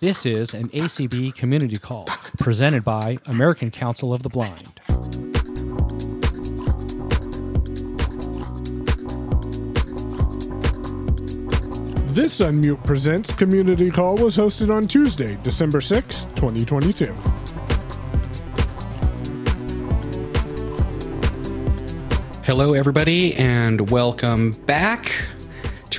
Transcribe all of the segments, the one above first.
This is an ACB community call presented by American Council of the Blind. This Unmute Presents community call was hosted on Tuesday, December 6, 2022. Hello, everybody, and welcome back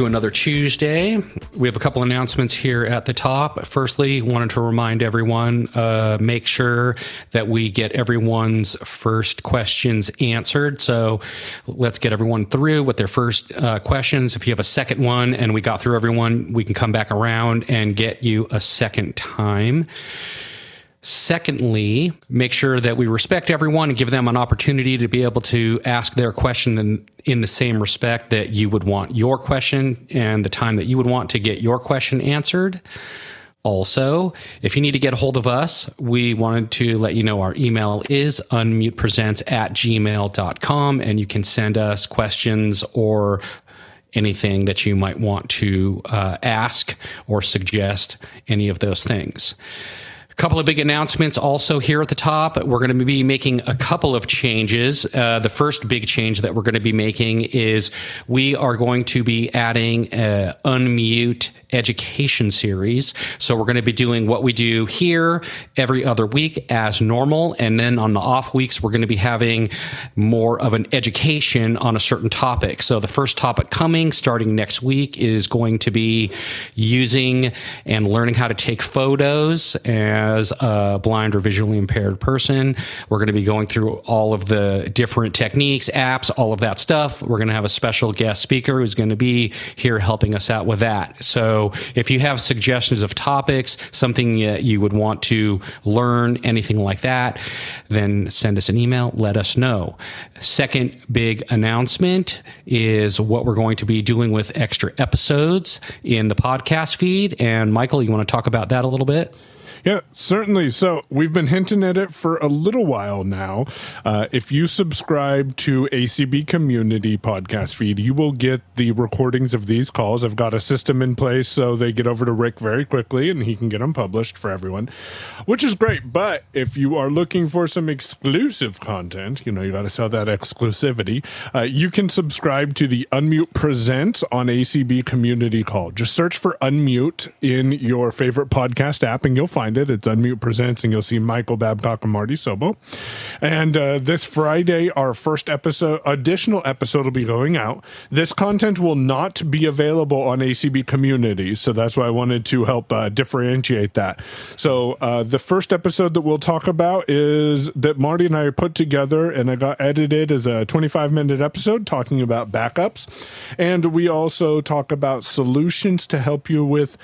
to another Tuesday. We have a couple announcements here at the top. Firstly, wanted to remind everyone uh, make sure that we get everyone's first questions answered. So let's get everyone through with their first uh, questions. If you have a second one and we got through everyone, we can come back around and get you a second time. Secondly, make sure that we respect everyone and give them an opportunity to be able to ask their question in, in the same respect that you would want your question and the time that you would want to get your question answered. Also, if you need to get a hold of us, we wanted to let you know our email is unmutepresents at gmail.com and you can send us questions or anything that you might want to uh, ask or suggest, any of those things. Couple of big announcements also here at the top. We're going to be making a couple of changes. Uh, the first big change that we're going to be making is we are going to be adding a unmute education series. So we're going to be doing what we do here every other week as normal. And then on the off weeks, we're going to be having more of an education on a certain topic. So the first topic coming starting next week is going to be using and learning how to take photos as a blind or visually impaired person. We're going to be going through all of the different techniques, apps, all of that stuff. We're going to have a special guest speaker who's going to be here helping us out with that. So if you have suggestions of topics, something you would want to learn, anything like that, then send us an email, let us know. Second big announcement is what we're going to be doing with extra episodes in the podcast feed. And Michael, you want to talk about that a little bit? Yeah, certainly. So we've been hinting at it for a little while now. Uh, if you subscribe to ACB Community podcast feed, you will get the recordings of these calls. I've got a system in place so they get over to Rick very quickly and he can get them published for everyone, which is great. But if you are looking for some exclusive content, you know, you got to sell that exclusivity, uh, you can subscribe to the Unmute Presents on ACB Community Call. Just search for Unmute in your favorite podcast app and you'll find find it. It's Unmute Presents, and you'll see Michael Babcock and Marty Sobo. And uh, this Friday, our first episode, additional episode will be going out. This content will not be available on ACB Community, so that's why I wanted to help uh, differentiate that. So uh, the first episode that we'll talk about is that Marty and I put together, and I got edited as a 25 minute episode talking about backups, and we also talk about solutions to help you with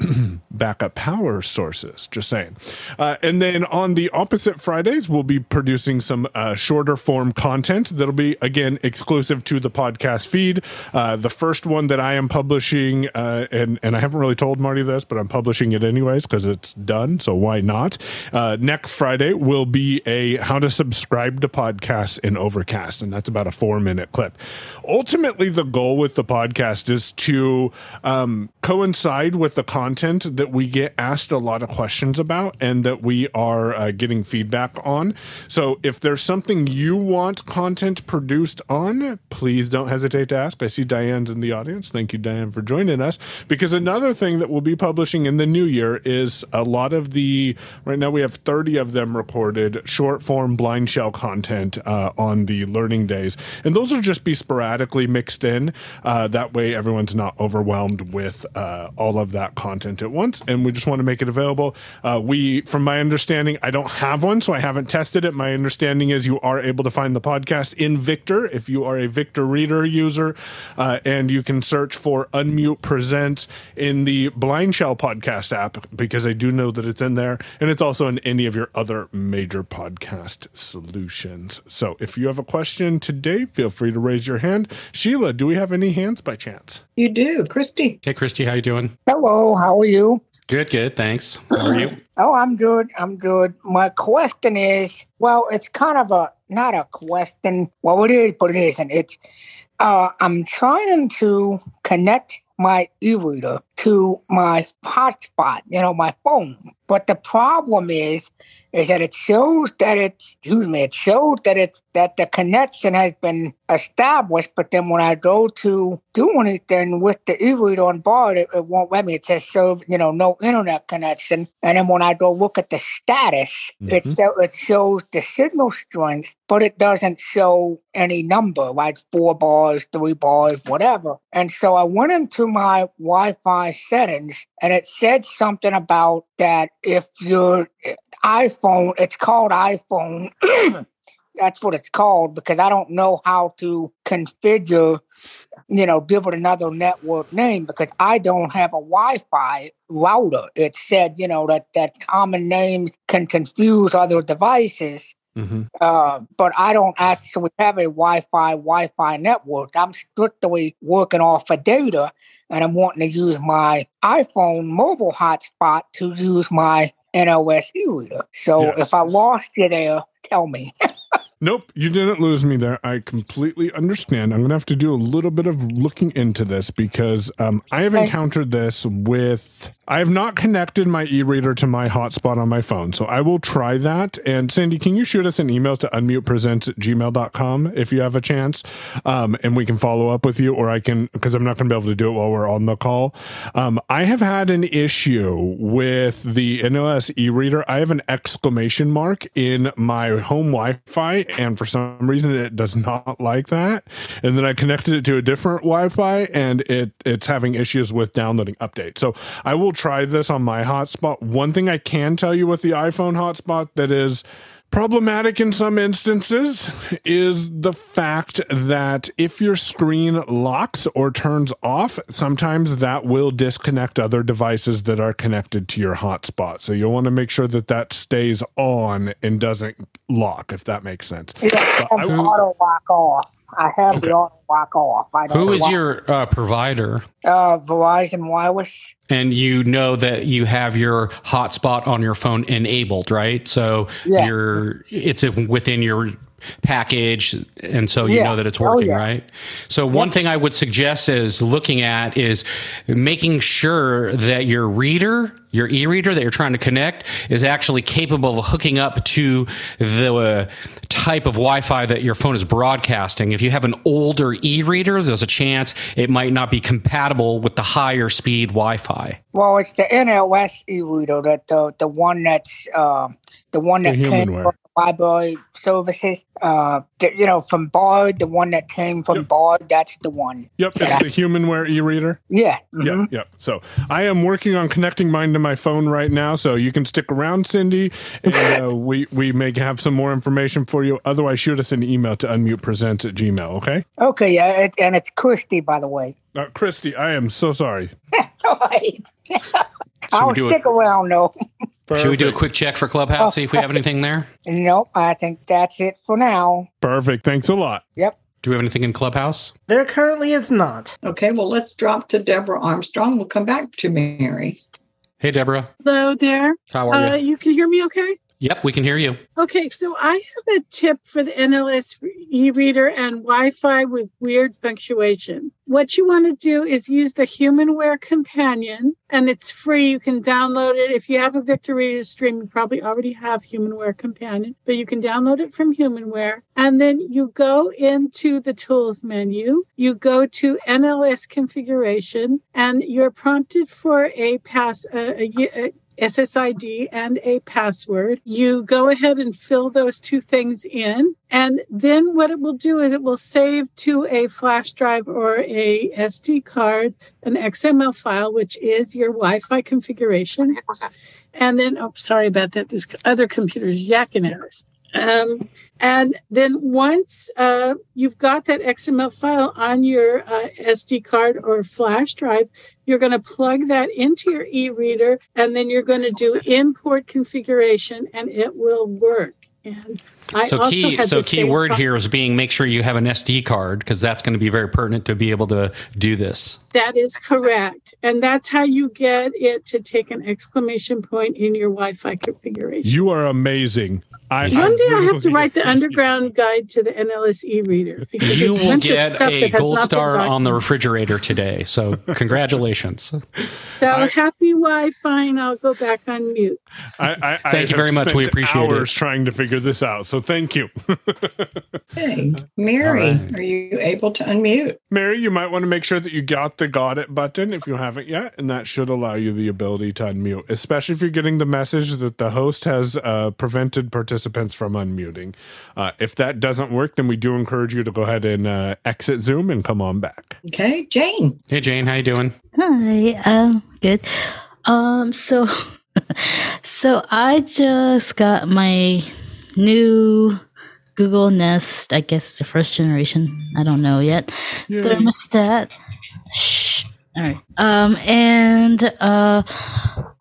backup power sources. Just saying. Uh, and then on the opposite Fridays, we'll be producing some uh, shorter form content that'll be, again, exclusive to the podcast feed. Uh, the first one that I am publishing, uh, and, and I haven't really told Marty this, but I'm publishing it anyways because it's done. So why not? Uh, next Friday will be a how to subscribe to podcasts in Overcast. And that's about a four minute clip. Ultimately, the goal with the podcast is to um, coincide with the content content that we get asked a lot of questions about and that we are uh, getting feedback on. So if there's something you want content produced on, please don't hesitate to ask. I see Diane's in the audience. Thank you, Diane, for joining us. Because another thing that we'll be publishing in the new year is a lot of the, right now we have 30 of them recorded, short form blind shell content uh, on the learning days. And those will just be sporadically mixed in. Uh, that way everyone's not overwhelmed with uh, all of that content content at once, and we just want to make it available. Uh, we, from my understanding, I don't have one, so I haven't tested it. My understanding is you are able to find the podcast in Victor if you are a Victor Reader user, uh, and you can search for Unmute Presents in the Blind Shell podcast app because I do know that it's in there, and it's also in any of your other major podcast solutions. So if you have a question today, feel free to raise your hand. Sheila, do we have any hands by chance? You do, Christy. Hey, Christy, how you doing? Hello, how are you? Good, good. Thanks. How are you? oh, I'm good. I'm good. My question is, well, it's kind of a not a question. Well, it is, but it isn't. It's uh, I'm trying to connect my e-reader to my hotspot, you know, my phone. But the problem is, is that it shows that it's, excuse me, it shows that it's, that the connection has been established. But then when I go to do anything with the e-reader on board, it, it won't let me. It says, so, you know, no internet connection. And then when I go look at the status, it, Mhm. so- it shows the signal strength, but it doesn't show any number, like four bars, three bars, whatever. And so I went into my Wi-Fi settings and it said something about that if your iPhone, it's called iPhone. That's what it's called because I don't know how to configure, you know, give it another network name because I don't have a Wi-Fi router. It said, you know, that that common names can confuse other devices. Mhm. Uh, but I don't actually have a Wi-Fi Wi-Fi network. I'm strictly working off of data, and I'm wanting to use my iPhone mobile hotspot to use my NLS e-reader. So Yes. if I lost you there, tell me. Nope, you didn't lose me there. I completely understand. I'm going to have to do a little bit of looking into this because um, I have encountered this with. I have not connected my e reader to my hotspot on my phone. So I will try that. And Sandy, can you shoot us an email to unmutepresents at gmail.com if you have a chance? Um, and we can follow up with you, or I can, because I'm not going to be able to do it while we're on the call. Um, I have had an issue with the NLS e reader. I have an exclamation mark in my home Wi Fi, and for some reason it does not like that. And then I connected it to a different Wi Fi, and it it's having issues with downloading updates. So I will try this on my hotspot. One thing I can tell you with the iPhone hotspot that is problematic in some instances is the fact that if your screen locks or turns off, sometimes that will disconnect other devices that are connected to your hotspot. So you'll want to make sure that that stays on and doesn't lock, if that makes sense. Yeah, I- auto lock off. I have Okay. the auto lock off. I don't Who why. your uh, provider? uh, Verizon Wireless? And you know that you have your hotspot on your phone enabled, right? So Yeah. you're it's within your package and so you Yeah. know that it's Oh, working yeah. right so one thing i would suggest is looking at is making sure that your reader your e-reader that you're trying to connect is actually capable of hooking up to the uh, type of wi-fi that your phone is broadcasting if you have an older e-reader there's a chance it might not be compatible with the higher speed wi-fi Well, it's the NLS e-reader, that the the one that's um, the one The that came Humanware. from library services. Uh, the, you know, from Bard, the one that came from Yep. Bard, that's the one. Yep, it's the Humanware e reader. Yeah. Yep, mhm. yep. So I am working on connecting mine to my phone right now. So you can stick around, Cindy, and uh, we we may have some more information for you. Otherwise, shoot us an email to unmutepresents at gmail. Okay, Okay, yeah, it, and it's Christy, by the way. uh, Christy, I am so sorry. It's all right. I'll do it? stick around though. should we do a quick check for clubhouse see if we have anything there Nope, I think that's it for now. Perfect. Thanks a lot. Yep. do we have anything in clubhouse There currently is not. Okay, well, let's drop to Deborah Armstrong. We'll come back to Mary. hey deborah Hello there. how are Uh, you you can hear me okay? Yep we can hear you Okay, so I have a tip for the NLS e reader and Wi Fi with weird punctuation. What you want to do is use the Humanware Companion, and it's free. You can download it. If you have a Victor Reader Stream, you probably already have Humanware Companion, but you can download it from Humanware. And then you go into the Tools menu, you go to NLS configuration, and you're prompted for a pass, a, a, a SSID and a password. You go ahead and fill those two things in. And then what it will do is it will save to a flash drive or a SD card an XML file, which is your Wi Fi configuration. And then, oh, sorry about that. This other computer is yakking at us. Um, and then once uh, you've got that XML file on your uh, SD card or flash drive, you're going to plug that into your e-reader and then you're going to do import configuration and it will work. And I so also key had so key word pro- here is being make sure you have an SD card because that's going to be very pertinent to be able to do this. That is correct. And that's how you get it to take an exclamation point in your Wi-Fi configuration. You are amazing. I, One day I have to write the underground guide to the NLS e-reader. because You will get stuff a gold star on the refrigerator today. So congratulations. So I- happy Wi-Fi, and I'll go back on mute. I, I, I Thank you very much. We spent appreciate it. hours trying to figure this out. So thank you, Hey, Mary, All right. are you able to unmute? Mary. You might want to make sure that you got the "Got It" button if you haven't yet, and that should allow you the ability to unmute, especially if you're getting the message that the host has uh, prevented participants from unmuting. Uh, if that doesn't work, then we do encourage you to go ahead and uh, exit Zoom and come on back. Okay, Jane. Hey Jane, how you doing? Hi, um, good. Um, so, so I just got my new Google Nest. I guess it's the first generation. I don't know yet. Thermostat. Shh. All right. Um, and uh,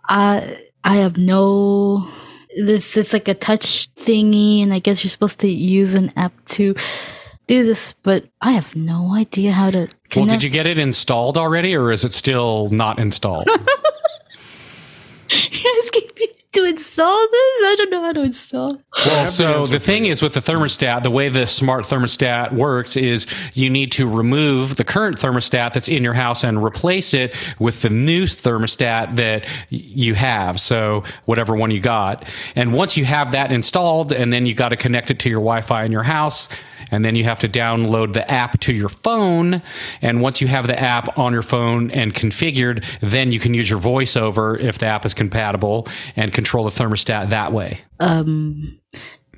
I I have no. This it's like a touch thingy, and I guess you're supposed to use an app to do this, but I have no idea how to. Well, connect. did you get it installed already, or is it still not installed? You're asking me to install this? I don't know how to install. Well, so the thing is with the thermostat, the way the smart thermostat works is you need to remove the current thermostat that's in your house and replace it with the new thermostat that you have. So whatever one you got. And once you have that installed and then you got to connect it to your Wi-Fi in your house, and then you have to download the app to your phone. And once you have the app on your phone and configured, then you can use your voiceover if the app is compatible and control the thermostat that way. Um,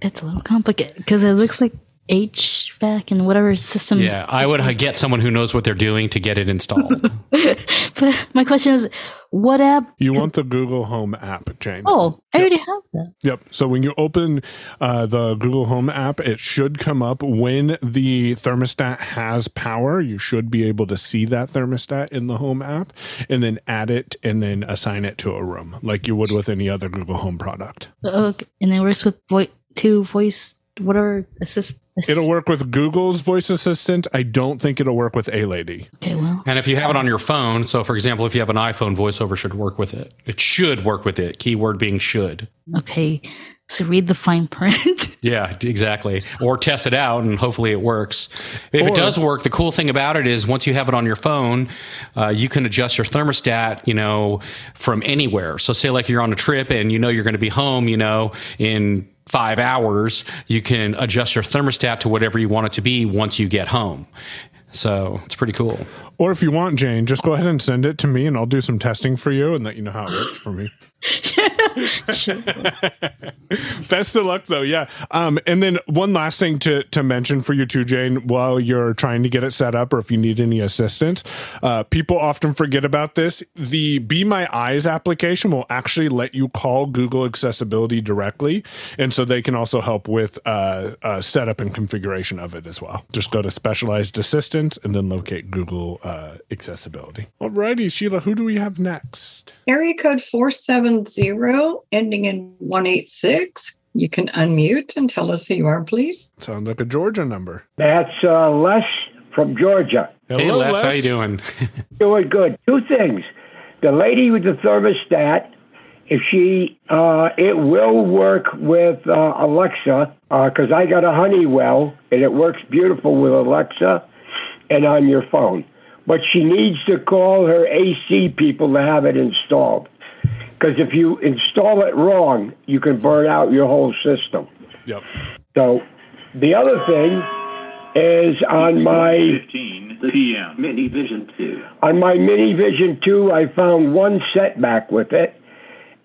it's a little complicated because it looks like HVAC and whatever systems. Yeah, I would uh, get someone who knows what they're doing to get it installed. but my question is, what app? You want the Google Home app, Jane? Oh, I already have that. Yep. So when you open uh, the Google Home app, it should come up when the thermostat has power. You should be able to see that thermostat in the Home app and then add it and then assign it to a room like you would with any other Google Home product. Okay, and it works with voice two voice whatever assist. assist- It'll work with Google's voice assistant. I don't think it'll work with A Lady. Okay, well, and if you have it on your phone, so for example, if you have an iPhone, VoiceOver should work with it. It should work with it. Keyword being should. okay. So read the fine print. Yeah, exactly. Or test it out and hopefully it works. If Or- it does work, the cool thing about it is once you have it on your phone, uh, you can adjust your thermostat, you know, from anywhere. So say like you're on a trip and you know you're going to be home, you know, in five hours, you can adjust your thermostat to whatever you want it to be once you get home. So it's pretty cool. Or if you want, Jane, just go ahead and send it to me and I'll do some testing for you and let you know how it works for me. Best of luck though, yeah. Um, and then one last thing to to mention for you too, Jane, while you're trying to get it set up, or if you need any assistance, uh, people often forget about this. The Be My Eyes application will actually let you call Google Accessibility directly, and so they can also help with uh, uh, setup and configuration of it as well. Just go to Specialized Assistance and then locate Google uh, Accessibility. Alrighty, Sheila, who do we have next? Area code 470 ending in 186. You can unmute and tell us who you are, please. Sounds like a Georgia number. That's uh, Les from Georgia. hey, Les, how you doing? Doing good. Two things. The lady with the thermostat, if she, uh, it will work with uh, Alexa because I got a Honeywell and it works beautiful with Alexa and on your phone. But she needs to call her AC people to have it installed. Because if you install it wrong, you can burn out your whole system. Yep. So the other thing is on my 15 p.m. Mini Vision 2. on my Mini Vision 2, I found one setback with it,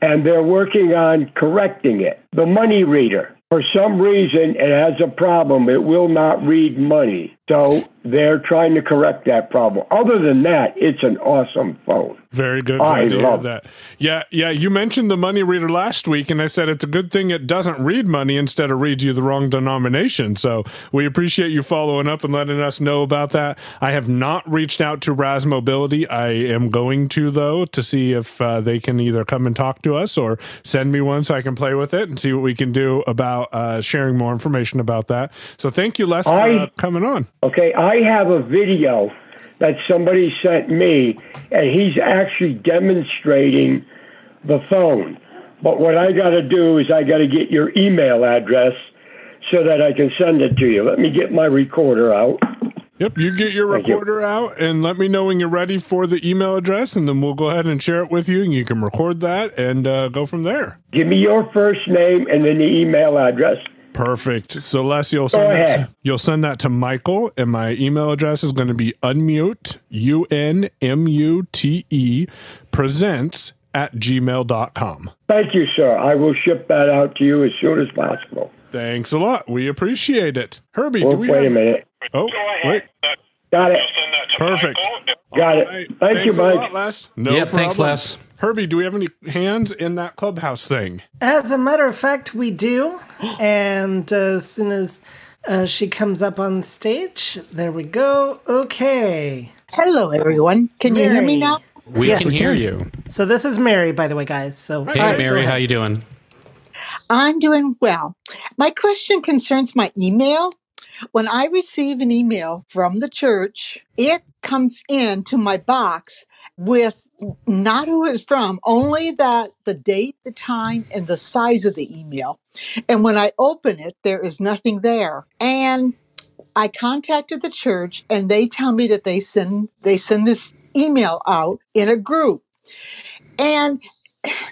and they're working on correcting it. The money reader, for some reason, it has a problem. It will not read money. So they're trying to correct that problem. Other than that, it's an awesome phone. Very good. I Glad to hear love that. Yeah, yeah. You mentioned the money reader last week, and I said it's a good thing it doesn't read money instead of read you the wrong denomination. So we appreciate you following up and letting us know about that. I have not reached out to Raz Mobility. I am going to though to see if uh, they can either come and talk to us or send me one so I can play with it and see what we can do about uh, sharing more information about that. So thank you, Les, for I- uh, coming on. Okay, I have a video that somebody sent me, and he's actually demonstrating the phone. But what I got to do is I got to get your email address so that I can send it to you. Let me get my recorder out. Yep, you get your Thank you. recorder out and let me know when you're ready for the email address, and then we'll go ahead and share it with you, and you can record that and uh, go from there. Give me your first name and then the email address. Perfect. So Les, you'll send that to, you'll send that to Michael, and my email address is going to be unmute u n m u t e presents at gmail.com. Thank you, sir. I will ship that out to you as soon as possible. Thanks a lot. We appreciate it. Herbie, Well, do we wait have a minute. Oh, wait. Got it. Perfect. Got All it. right. Thank Thanks you, a Mike. lot, Les. No Yep, thanks, problem. Les. Herbie, do we have any hands in that clubhouse thing? As a matter of fact, we do. And uh, as soon as uh, she comes up on stage, there we go. Okay. Hello, everyone. Can you hear me now? We Yes. can hear you. So this is Mary, by the way, guys. So Hey, all right, go Mary, how you doing? I'm doing well. My question concerns my email. When I receive an email from the church, it comes into my box with not who it's from, only that the date, the time, and the size of the email. And when I open it, there is nothing there. And I contacted the church and they tell me that they send they send this email out in a group. And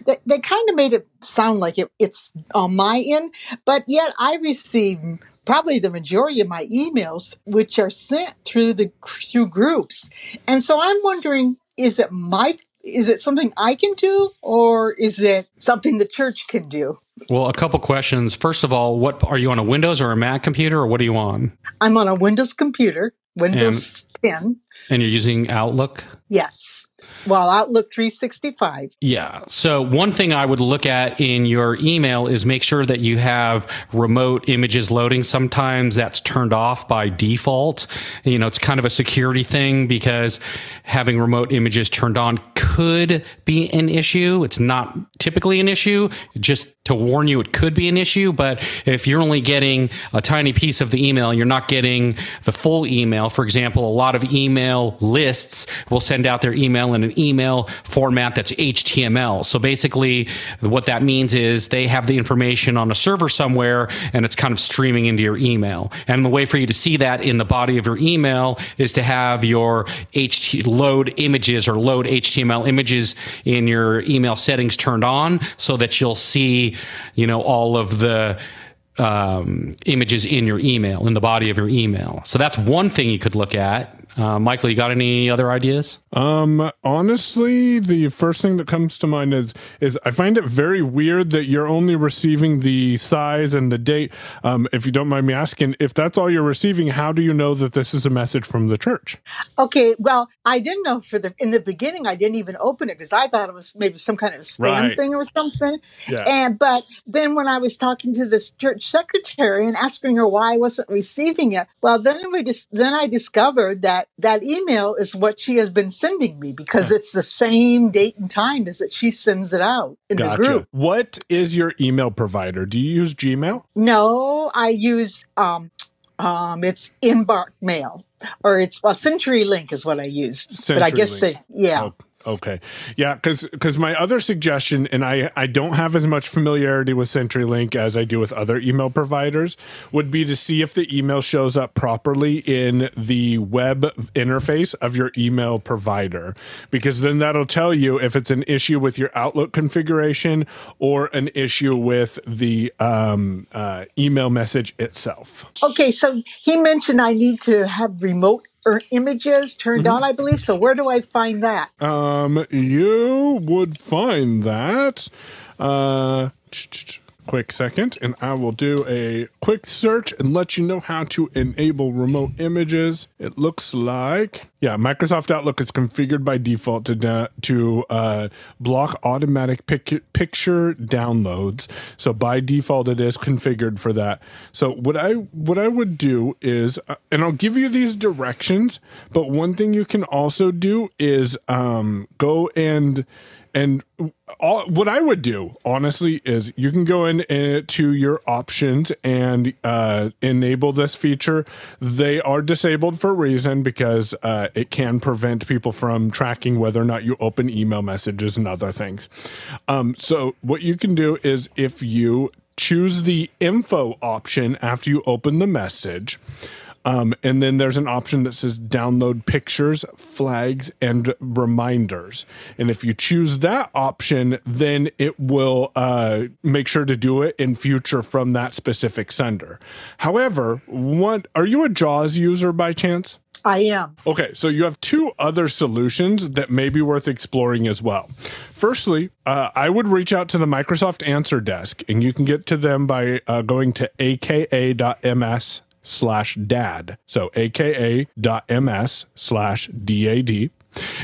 they, they kind of made it sound like it, it's on my end, but yet I receive probably the majority of my emails, which are sent through the through groups. And so I'm wondering, is it my is it something I can do, or is it something the church can do? Well, a couple questions. First of all, what are you on a Windows or a Mac computer, or what are you on? I'm on a Windows computer, Windows 10. And you're using Outlook? Yes. Well, Outlook 365. Yeah. So one thing I would look at in your email is make sure that you have remote images loading. Sometimes that's turned off by default. You know, it's kind of a security thing because having remote images turned on could be an issue. It's not typically an issue. Just to warn you, it could be an issue. But if you're only getting a tiny piece of the email, you're not getting the full email. For example, a lot of email lists will send out their email in an email format that's HTML. So basically, what that means is they have the information on a server somewhere and it's kind of streaming into your email. And the way for you to see that in the body of your email is to have your HT load images or load HTML images in your email settings turned on so that you'll see, you know, all of the um, images in your email, in the body of your email. So that's one thing you could look at. Uh, Michael, you got any other ideas? Um, honestly, the first thing that comes to mind is is I find it very weird that you're only receiving the size and the date. Um, if you don't mind me asking, if that's all you're receiving, how do you know that this is a message from the church? Okay, well, I didn't know for the in the beginning. I didn't even open it because I thought it was maybe some kind of spam Right. thing or something. Yeah. And but then when I was talking to this church secretary and asking her why I wasn't receiving it, well, then we dis- then I discovered that that email is what she has been sending me because it's the same date and time as that she sends it out in the group. What is your email provider? Do you use Gmail? No, I use um um it's Embarq Mail or it's well, CenturyLink is what I use. but I guess they yeah. Oh, okay. Yeah, because because my other suggestion, and I, I don't have as much familiarity with CenturyLink as I do with other email providers, would be to see if the email shows up properly in the web interface of your email provider. Because then that'll tell you if it's an issue with your Outlook configuration or an issue with the um, uh, email message itself. Okay, so he mentioned I need to have remote or images turned Mm-hmm. on, I believe. So where do I find that? Um, you would find that. Uh, quick second, and I will do a quick search and let you know how to enable remote images. It looks like yeah, Microsoft Outlook is configured by default to da- to uh, block automatic pic- picture downloads. So by default, it is configured for that. So what I what I would do is, uh, and I'll give you these directions. But one thing you can also do is um, go and And all, what I would do, honestly, is you can go in uh, to your options and uh, enable this feature. They are disabled for a reason because uh, it can prevent people from tracking whether or not you open email messages and other things. Um, so, what you can do is if you choose the info option after you open the message, um, and then there's an option that says download pictures, flags, and reminders. And if you choose that option, then it will uh, make sure to do it in future from that specific sender. However, what are you a JAWS user by chance? I am. Okay, so you have two other solutions that may be worth exploring as well. Firstly, uh, I would reach out to the Microsoft Answer Desk, and you can get to them by uh, going to aka.ms slash dad. So aka.ms slash dad.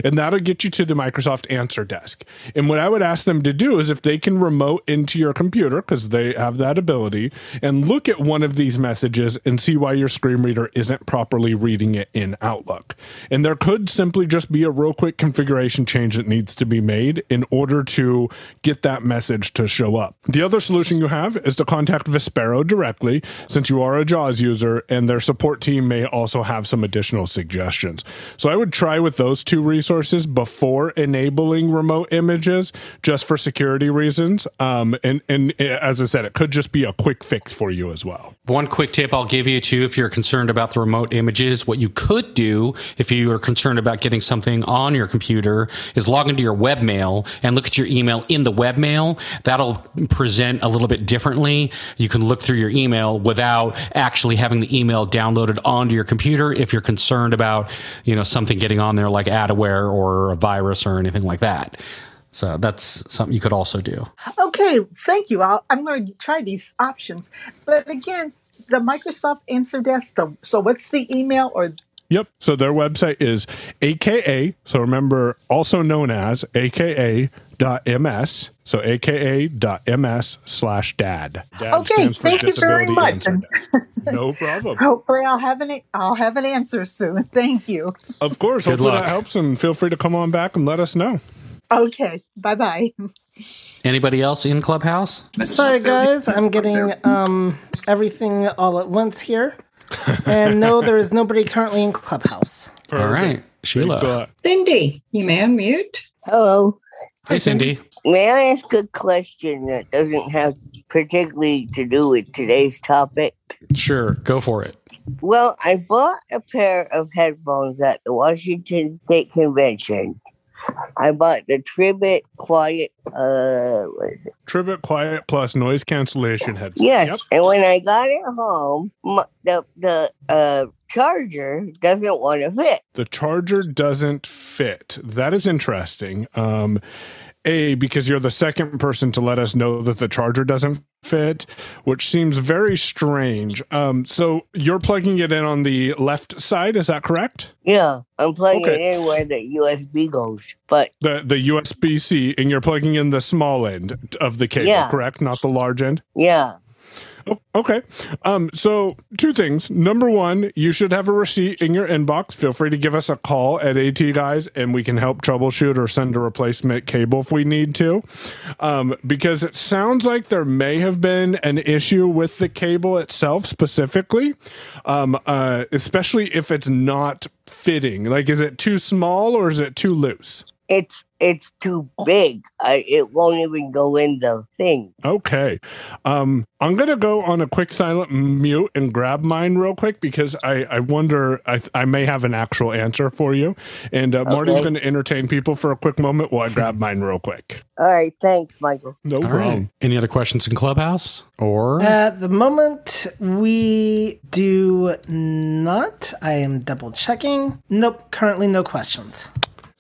And that'll get you to the Microsoft Answer Desk. And what I would ask them to do is if they can remote into your computer, because they have that ability, and look at one of these messages and see why your screen reader isn't properly reading it in Outlook. And there could simply just be a real quick configuration change that needs to be made in order to get that message to show up. The other solution you have is to contact Vispero directly, since you are a JAWS user, and their support team may also have some additional suggestions. So I would try with those two resources before enabling remote images just for security reasons. Um, and, and uh, as I said, it could just be a quick fix for you as well. One quick tip I'll give you too, if you're concerned about the remote images, what you could do if you are concerned about getting something on your computer is log into your webmail and look at your email in the webmail. That'll present a little bit differently. You can look through your email without actually having the email downloaded onto your computer if you're concerned about, you know, something getting on there like adware or a virus or anything like that. So that's something you could also do. Okay, thank you. I'll, I'm going to try these options. But again, the Microsoft Answer Desk, the, so what's the email or Yep. So their website is aka. So remember, also known as aka.ms. So aka.ms slash dad. Dad Okay, stands for thank you very Disability much. No problem. hopefully I'll have an I'll have an answer soon. Thank you. Of course. Good Hopefully luck. that helps, and feel free to come on back and let us know. Okay, bye bye. Anybody else in Clubhouse? Sorry, guys, I'm getting um everything all at once here. And no, there is nobody currently in Clubhouse. All right. Sheila. Thanks a. Cindy, you may unmute. Hello. Hey, Cindy. May I ask a question that doesn't have particularly to do with today's topic? Sure. Go for it. Well, I bought a pair of headphones at the Washington State Convention. I bought the Tribit Quiet, uh, what is it? Tribute Quiet Plus noise cancellation headphones. Yes. Yep. And when I got it home, m- the the uh, charger doesn't want to fit. The charger doesn't fit. That is interesting. Um, a, because you're the second person to let us know that the charger doesn't fit, which seems very strange. Um, so you're plugging it in on the left side, is that correct? Yeah, I'm plugging Okay. it in where the USB goes, but The the USB C, and you're plugging in the small end of the cable, Yeah. correct? Not the large end. yeah. Oh, okay. Um, so two things. Number one, you should have a receipt in your inbox. Feel free to give us a call at AT Guys and we can help troubleshoot or send a replacement cable if we need to. Um, because it sounds like there may have been an issue with the cable itself specifically. Um, uh, especially if it's not fitting. Like, is it too small or is it too loose? It's it's too big. I it won't even go in the thing. Okay. Um, I'm going to go on a quick silent mute and grab mine real quick because I, I wonder, I, I may have an actual answer for you. And uh, Marty's going to entertain people for a quick moment while I grab mine real quick. All right, thanks, Michael. No All problem. right. Any other questions in Clubhouse? Or At the moment, we do not. I am double checking. Nope, currently no questions.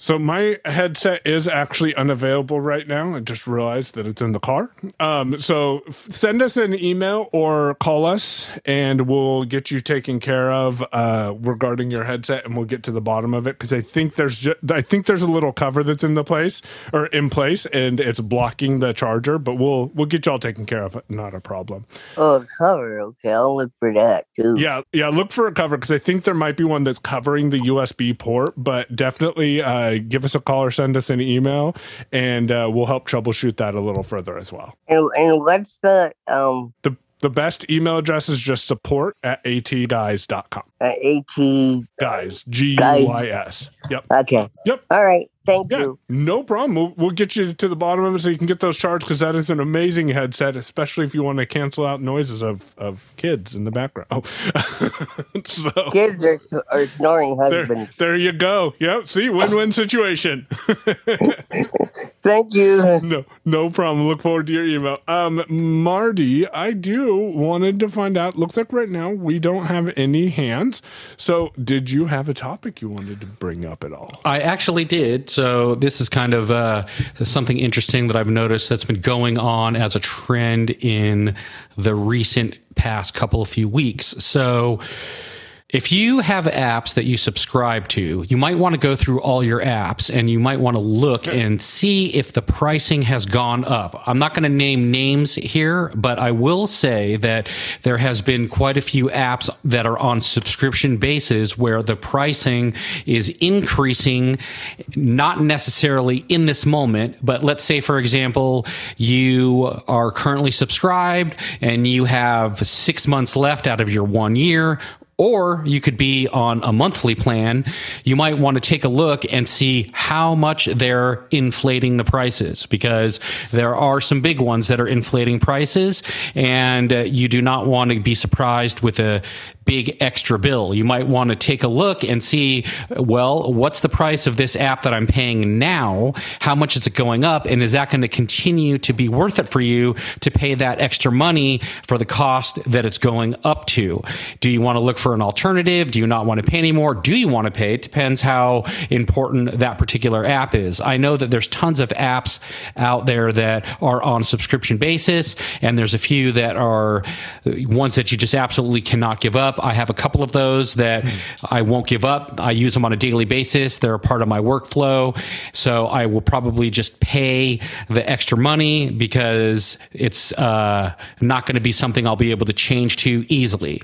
So my headset is actually unavailable right now. I just realized that it's in the car. Um, so f- send us an email or call us, and we'll get you taken care of uh, regarding your headset, and we'll get to the bottom of it because I think there's ju- I think there's a little cover that's in the place or in place, and it's blocking the charger. But we'll we'll get y'all taken care of. Not a problem. Oh, cover. Okay, I'll look for that too. Yeah, yeah. Look for a cover because I think there might be one that's covering the USB port, but definitely uh, uh, give us a call or send us an email, and uh, we'll help troubleshoot that a little further as well. And, and what's the um The the best email address is just support at atguys.com. uh, AT Guys, G U Y S. Yep. Okay. Yep. All right. Thank Yeah, you. no problem. We'll, we'll get you to the bottom of it so you can get those charged because that is an amazing headset, especially if you want to cancel out noises of, of kids in the background. Oh. so, Kids are, are snoring there, there you go. Yep. See, win win situation. Thank you. No, no problem. Look forward to your email. Um, Marty, I do wanted to find out. Looks like right now we don't have any hands. So, did you have a topic you wanted to bring up at all? I actually did. So this is kind of uh, something interesting that I've noticed that's been going on as a trend in the recent past couple of few weeks. So. If you have apps that you subscribe to, you might want to go through all your apps and you might want to look and see if the pricing has gone up. I'm not going to name names here, but I will say that there has been quite a few apps that are on subscription basis where the pricing is increasing, not necessarily in this moment, but let's say, for example, you are currently subscribed and you have six months left out of your one year or you could be on a monthly plan. You might want to take a look and see how much they're inflating the prices because there are some big ones that are inflating prices, and uh, you do not want to be surprised with a big extra bill. You might want to take a look and see, well, what's the price of this app that I'm paying now? How much is it going up? And is that going to continue to be worth it for you to pay that extra money for the cost that it's going up to? Do you want to look for an alternative? Do you not want to pay anymore? Do you want to pay? It depends how important that particular app is. I know that there's tons of apps out there that are on subscription basis, and there's a few that are uh, ones that you just absolutely cannot give up. I have a couple of those that I won't give up. I use them on a daily basis. They're a part of my workflow. So I will probably just pay the extra money because it's uh, not going to be something I'll be able to change to easily.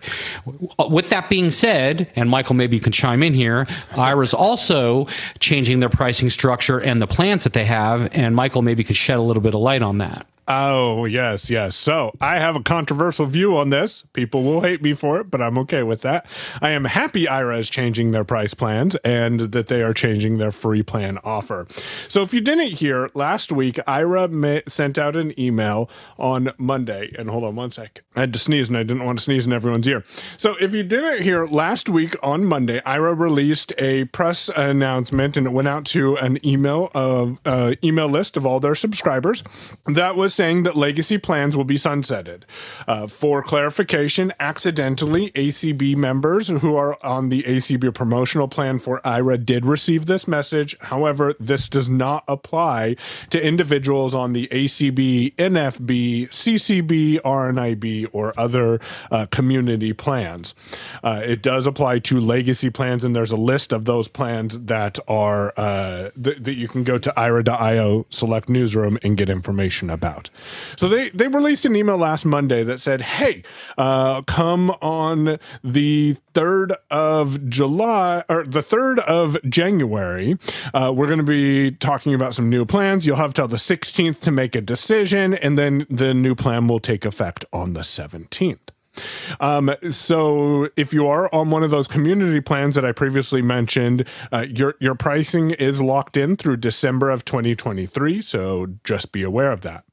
With that being said, and Michael, maybe you can chime in here, Aira's also changing their pricing structure and the plans that they have. And Michael, maybe could shed a little bit of light on that. Oh, yes, yes. So I have a controversial view on this. People will hate me for it, but I'm okay with that. I am happy Aira is changing their price plans and that they are changing their free plan offer. So if you didn't hear, last week, Aira ma- sent out an email on Monday. And hold on one sec. I had to sneeze and I didn't want to sneeze in everyone's ear. So if you didn't hear, last week on Monday, Aira released a press announcement and it went out to an email of uh, email list of all their subscribers. That was saying that legacy plans will be sunsetted. Uh, for clarification, accidentally, ACB members who are on the ACB promotional plan for Aira did receive this message. However, this does not apply to individuals on the ACB, NFB, CCB, RNIB, or other uh, community plans. Uh, it does apply to legacy plans, and there's a list of those plans that are uh, th- that you can go to aira.io select newsroom and get information about. So they they released an email last Monday that said, "Hey, uh, come on the third of July or the third of January. Uh, we're going to be talking about some new plans. You'll have till the 16th to make a decision, and then the new plan will take effect on the 17th." Um, so if you are on one of those community plans that I previously mentioned, uh, your your pricing is locked in through December of 2023. So just be aware of that.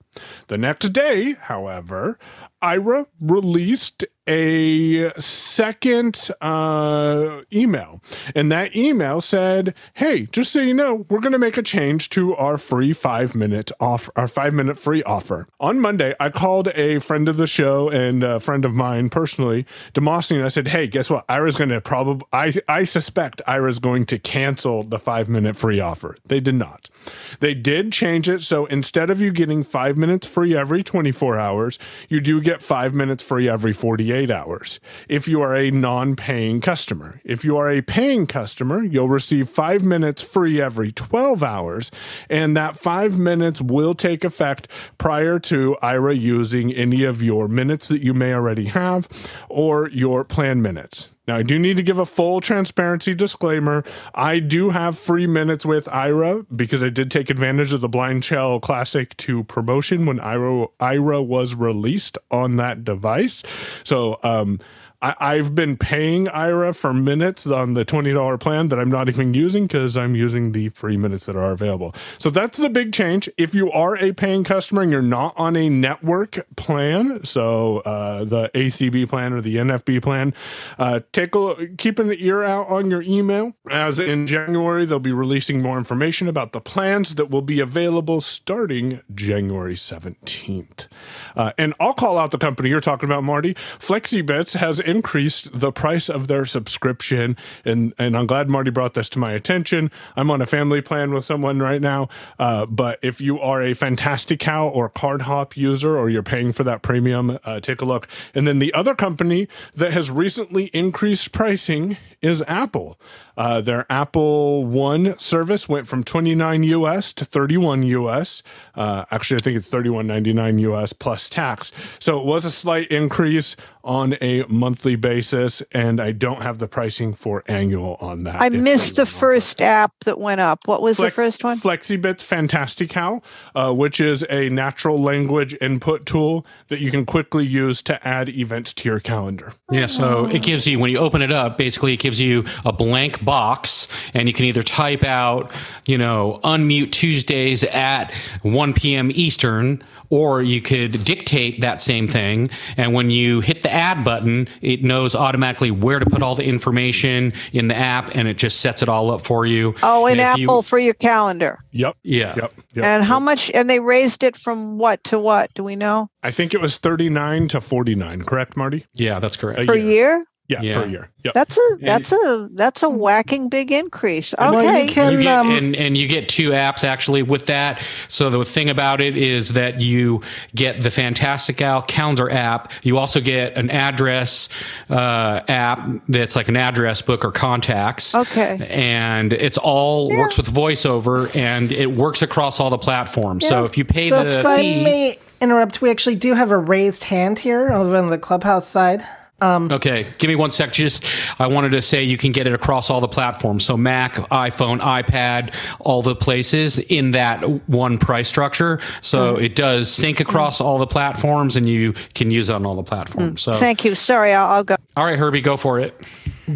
The next day, however, Aira released a second uh, email. And that email said, Hey, just so you know, we're going to make a change to our free five minute off, our five minute free offer. On Monday, I called a friend of the show and a friend of mine personally, Demosny, and I said, Hey, guess what? Aira's going to probably, I, I suspect Aira's going to cancel the five minute free offer. They did not. They did change it. So instead of you getting five minutes free every 24 hours, you do get five minutes free every 48 hours if you are a non paying customer. If you are a paying customer, you'll receive five minutes free every 12 hours, and that five minutes will take effect prior to Aira using any of your minutes that you may already have or your plan minutes. Now, I do need to give a full transparency disclaimer. I do have free minutes with Aira because I did take advantage of the Blind Shell Classic 2 promotion when Aira, Aira was released on that device. So, um, I, I've been paying Aira for minutes on the $20 plan that I'm not even using because I'm using the free minutes that are available. So that's the big change. If you are a paying customer and you're not on a network plan, so uh, the ACB plan or the NFB plan, uh, take a look, keep an ear out on your email. As in January, they'll be releasing more information about the plans that will be available starting January 17th. Uh, and I'll call out the company you're talking about, Marty. FlexiBits has increased the price of their subscription, and and I'm glad Marty brought this to my attention. I'm on a family plan with someone right now, uh, but if you are a Fantastical or Cardhop user, or you're paying for that premium, uh, take a look. And then the other company that has recently increased pricing is Apple. Uh, their Apple One service went from 29 US to 31 US. Uh, actually, I think it's 31.99 US plus tax. So it was a slight increase on a monthly basis, and I don't have the pricing for annual on that. I missed the first app that went up. What was Flex- the first one? FlexiBits Fantastical, uh, which is a natural language input tool that you can quickly use to add events to your calendar. Yeah, so it gives you when you open it up, basically it gives you a blank box, and you can either type out, you know, unmute Tuesdays at 1 p.m. Eastern, or you could dictate that same thing. And when you hit the add button, it knows automatically where to put all the information in the app, and it just sets it all up for you. Oh, in And if you- Apple for your calendar. Yep. yeah. Yep. Yep. And how much? And they raised it from what to what? Do we know? I think it was 39 to 49, correct, Marty? Yeah, that's correct. A Per year? Yeah, Yeah. per year. Yep. That's a that's a that's a whacking big increase. Well, you Okay. can, You get, um, and, and you get two apps actually with that. So the thing about it is that you get the Fantastical calendar app. You also get an address uh, app that's like an address book or contacts. Okay. And it's all works with voiceover and it works across all the platforms. So if you pay so the if I fee, may interrupt, we actually do have a raised hand here over on the clubhouse side. Um, Okay, give me one sec. Just I wanted to say you can get it across all the platforms. So Mac, iPhone, iPad, all the places in that one price structure. So Mm. it does sync across all the platforms, and you can use it on all the platforms. So Mm. Thank you. Sorry, I'll, I'll go. all right, Herbie, go for it.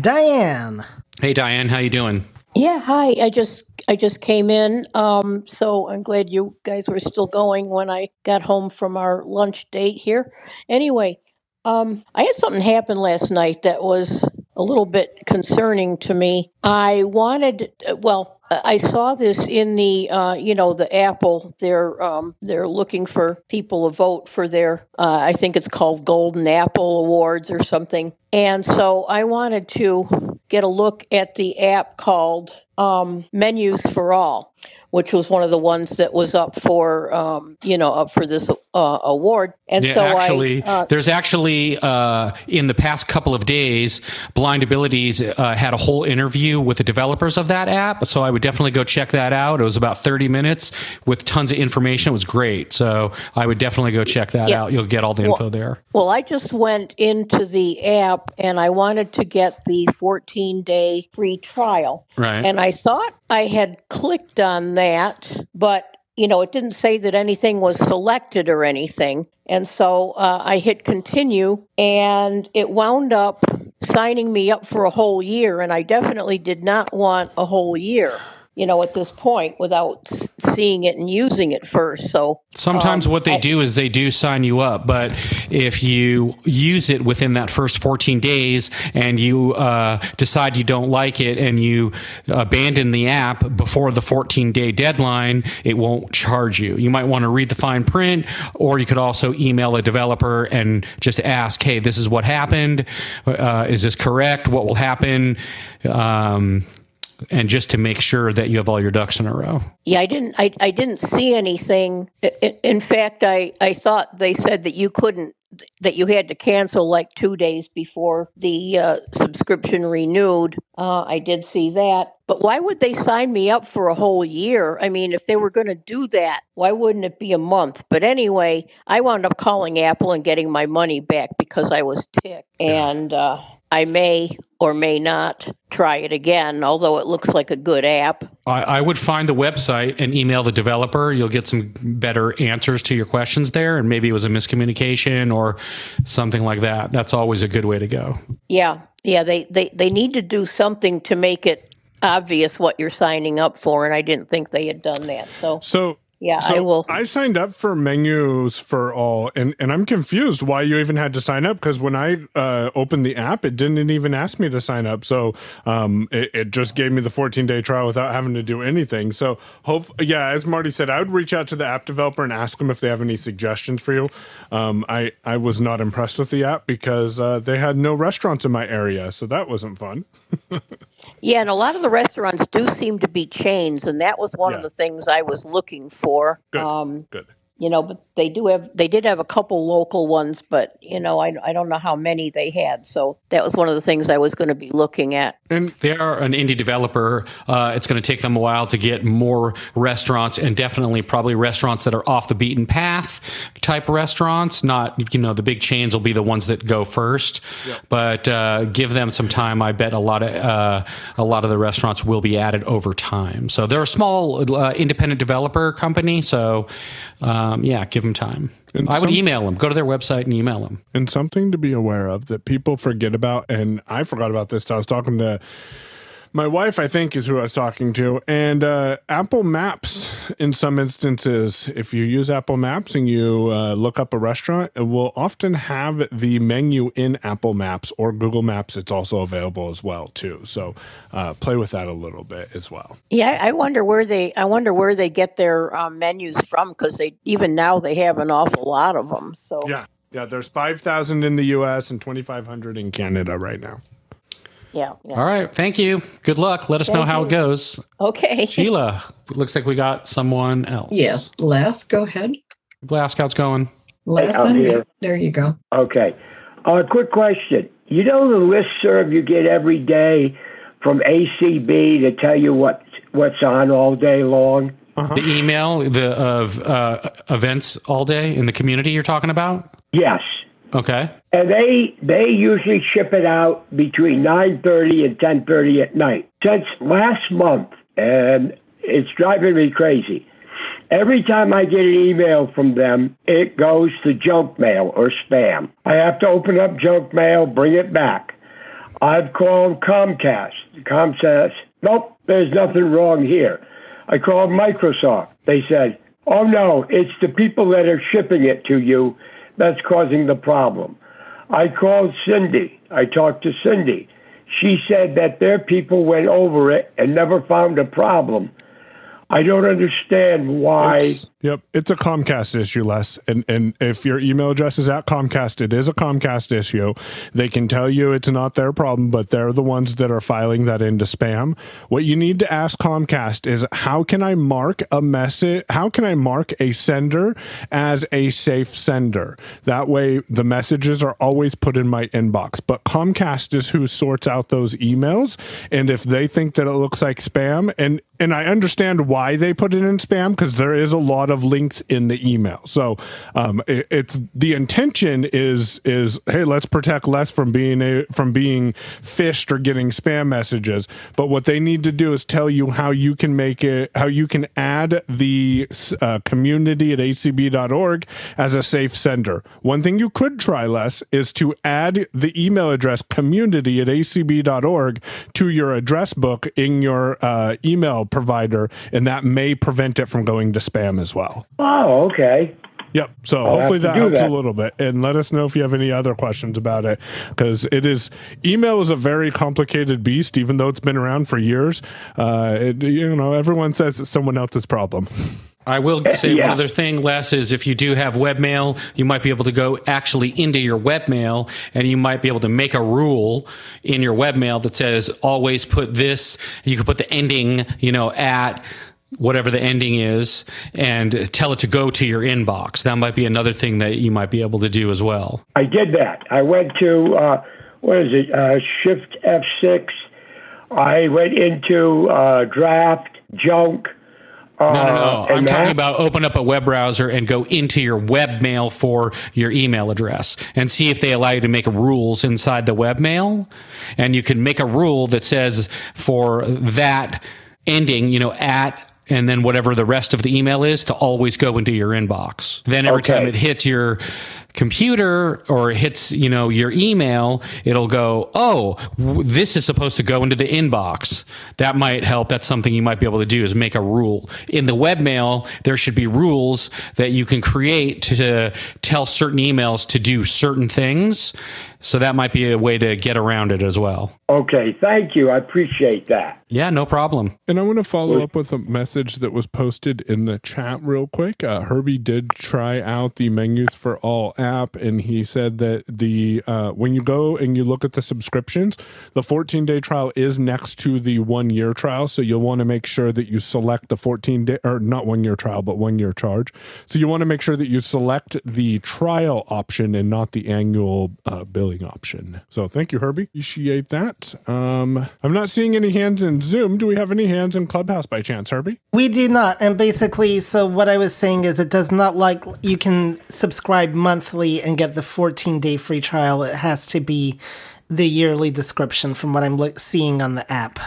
Diane. Hey, Diane, how you doing? Yeah, hi. I just I just came in. Um, so I'm glad you guys were still going when I got home from our lunch date here. Anyway, um, I had something happen last night that was a little bit concerning to me. I wanted, well, I saw this in the, uh, you know, the Apple. They're um, they're looking for people to vote for their, uh, I think it's called Golden Apple Awards or something. And so I wanted to get a look at the app called um, Menus for All, which was one of the ones that was up for, um, you know, up for this uh, award. And yeah, so actually, I, uh, there's actually uh, in the past couple of days, Blind Abilities uh, had a whole interview with the developers of that app. So I would definitely go check that out. It was about 30 minutes with tons of information. It was great. So I would definitely go check that Yeah. out. You'll get all the Well- info there. Well, I just went into the app and I wanted to get the 14 day free trial. Right. And I thought I had clicked on that, but you know, it didn't say that anything was selected or anything. And so uh, I hit continue and it wound up signing me up for a whole year. And I definitely did not want a whole year, you know, at this point without seeing it and using it first. So Sometimes um, what they I- do is they do sign you up, but if you use it within that first 14 days and you uh, decide you don't like it and you abandon the app before the 14 day deadline, it won't charge you. You might want to read the fine print, or you could also email a developer and just ask, hey, this is what happened. Uh, is this correct? What will happen? Um, and just to make sure that you have all your ducks in a row. Yeah, I didn't. I, I didn't see anything. In fact, I, I thought they said that you couldn't. That you had to cancel like two days before the uh, subscription renewed. Uh, I did see that, but why would they sign me up for a whole year? I mean, if they were going to do that, why wouldn't it be a month? But anyway, I wound up calling Apple and getting my money back because I was ticked. And uh, I may or may not try it again, although it looks like a good app. I, I would find the website and email the developer. You'll get some better answers to your questions there, and maybe it was a miscommunication or something like that. That's always a good way to go. Yeah, yeah, they, they, they need to do something to make it obvious what you're signing up for, and I didn't think they had done that. So, So yeah, so I will. I signed up for menus for all, and, and I'm confused why you even had to sign up because when I uh, opened the app, it didn't even ask me to sign up. So um, it, it just gave me the 14 day trial without having to do anything. So hope, yeah, as Marty said, I would reach out to the app developer and ask them if they have any suggestions for you. Um, I I was not impressed with the app because uh, they had no restaurants in my area, so that wasn't fun. Yeah, and a lot of the restaurants do seem to be chains, and that was one of the things I was looking for. Good, Um, good. You know, but they do have they did have a couple local ones, but you know, I I don't know how many they had. So that was one of the things I was going to be looking at. And they are an indie developer. Uh, it's going to take them a while to get more restaurants, and definitely probably restaurants that are off the beaten path type restaurants. Not you know the big chains will be the ones that go first, but uh, give them some time. I bet a lot of uh, a lot of the restaurants will be added over time. So they're a small uh, independent developer company. So um, yeah, give them time. And I would some- email them. Go to their website and email them. And something to be aware of that people forget about, and I forgot about this. I was talking to my wife, I think, is who I was talking to, and uh, Apple Maps. In some instances, if you use Apple Maps and you uh, look up a restaurant, it will often have the menu in Apple Maps or Google Maps. It's also available as well too. So uh, play with that a little bit as well. Yeah, I wonder where they I wonder where they get their um, menus from because they even now they have an awful lot of them. So Yeah, yeah. There's five thousand in the U.S. and twenty five hundred in Canada right now. Yeah, yeah. All right. Thank you. Good luck. Let us know how you. it goes. Okay. Sheila, looks like we got someone else. Yes, Les, go ahead. Blask, how's going? Les, I'm here. there you go. Okay. Uh, quick question. You know the list serve you get every day from ACB to tell you what what's on all day long? The email the of uh, events all day in the community you're talking about? Yes. Okay. And they they usually ship it out between 9:30 and 10:30 at night. Since last month, and it's driving me crazy. Every time I get an email from them, it goes to junk mail or spam. I have to open up junk mail, bring it back. I've called Comcast. Comcast, nope, there's nothing wrong here. I called Microsoft. They said, oh no, it's the people that are shipping it to you that's causing the problem. I called Cindy. I talked to Cindy. She said that their people went over it and never found a problem. I don't understand why. It's- yep, it's a Comcast issue, Les. And and if your email address is at Comcast, it is a Comcast issue. They can tell you it's not their problem, but they're the ones that are filing that into spam. What you need to ask Comcast is how can I mark a message? How can I mark a sender as a safe sender? That way, the messages are always put in my inbox. But Comcast is who sorts out those emails, and if they think that it looks like spam, and and I understand why they put it in spam because there is a lot of links in the email. So um, it, it's the intention is is hey, let's protect Les from being a, from being phished or getting spam messages. But what they need to do is tell you how you can make it, how you can add the uh, community at acb.org as a safe sender. One thing you could try Les is to add the email address community at acb.org to your address book in your uh, email provider, and that may prevent it from going to spam as well. Oh, okay. Yep. So I'll hopefully that helps that. a little bit. And let us know if you have any other questions about it because it is email is a very complicated beast, even though it's been around for years. Uh, it, you know, everyone says it's someone else's problem. I will say Yeah. one other thing, Les, is if you do have webmail, you might be able to go actually into your webmail and you might be able to make a rule in your webmail that says always put this. You could put the ending, you know, at whatever the ending is and tell it to go to your inbox. That might be another thing that you might be able to do as well. I did that. I went to uh, what is it? Uh, Shift F6. I went into uh, draft junk. Uh, No, no, no. and I'm talking that- about open up a web browser and go into your webmail for your email address and see if they allow you to make rules inside the webmail. And you can make a rule that says for that ending, you know, at and then whatever the rest of the email is to always go into your inbox. Then every time it hits your computer or hits, you know, your email, it'll go, "Oh, w- this is supposed to go into the inbox." That might help. That's something you might be able to do is make a rule. In the webmail, there should be rules that you can create to tell certain emails to do certain things. So that might be a way to get around it as well. Okay, thank you. I appreciate that. Yeah, no problem. And I want to follow up with a message that was posted in the chat real quick. Uh, Herbie did try out the Menus for All app, and he said that the uh, when you go and you look at the subscriptions, the 14 day trial is next to the one year trial. So you'll want to make sure that you select the 14 day or not one year trial, but one year charge. So you want to make sure that you select the trial option and not the annual uh, billing option. So thank you, Herbie. Appreciate that. Um, I'm not seeing any hands in Zoom. Do we have any hands in Clubhouse by chance, Herbie? We do not. And basically, so what I was saying is it does not like you can subscribe monthly and get the 14 day free trial. It has to be the yearly description from what I'm look seeing on the app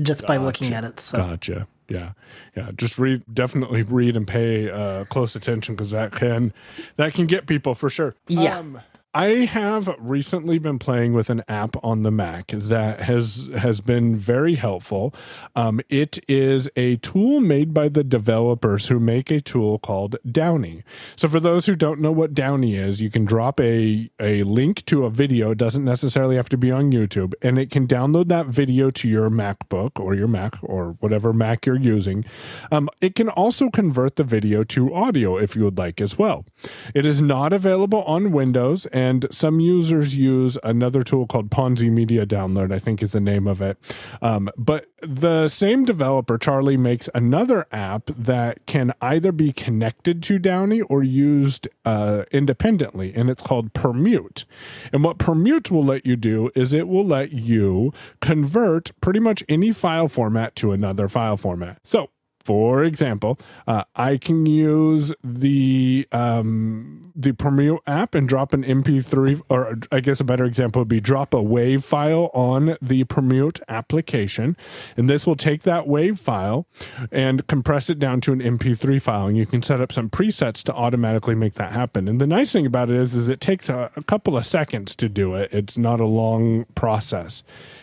just by looking at it. So Gotcha. Yeah, yeah. Just read, definitely read and pay uh, close attention because that can that can get people for sure. Yeah. Um, I have recently been playing with an app on the Mac that has has been very helpful. Um, it is a tool made by the developers who make a tool called Downie. So for those who don't know what Downie is, you can drop a a link to a video. It doesn't necessarily have to be on YouTube, and it can download that video to your MacBook or your Mac or whatever Mac you're using. Um, it can also convert the video to audio if you would like as well. It is not available on Windows, and some users use another tool called Ponzi Media Download, I think is the name of it. Um, but the same developer, Charlie, makes another app that can either be connected to Downie or used uh, independently, and it's called Permute. And what Permute will let you do is it will let you convert pretty much any file format to another file format. So, for example, uh, I can use the um, the Permute app and drop an MP3, or I guess a better example would be drop a WAV file on the Premiere application, and this will take that WAV file and compress it down to an MP3 file, and you can set up some presets to automatically make that happen. And the nice thing about it is, is it takes a, a couple of seconds to do it. It's not a long process.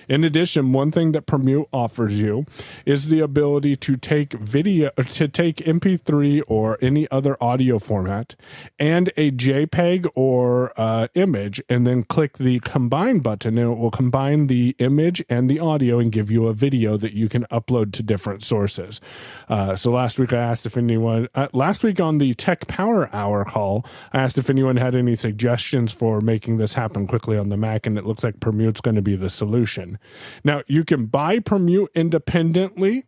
In addition, one thing that Permute offers you is the ability to take video, to take MP3 or any other audio format and a JPEG or uh, image, and then click the combine button, and it will combine the image and the audio and give you a video that you can upload to different sources. Uh, so last week I asked if anyone, uh, last week on the Tech Power Hour call, I asked if anyone had any suggestions for making this happen quickly on the Mac, and it looks like Permute's going to be the solution. Now, you can buy Permute independently,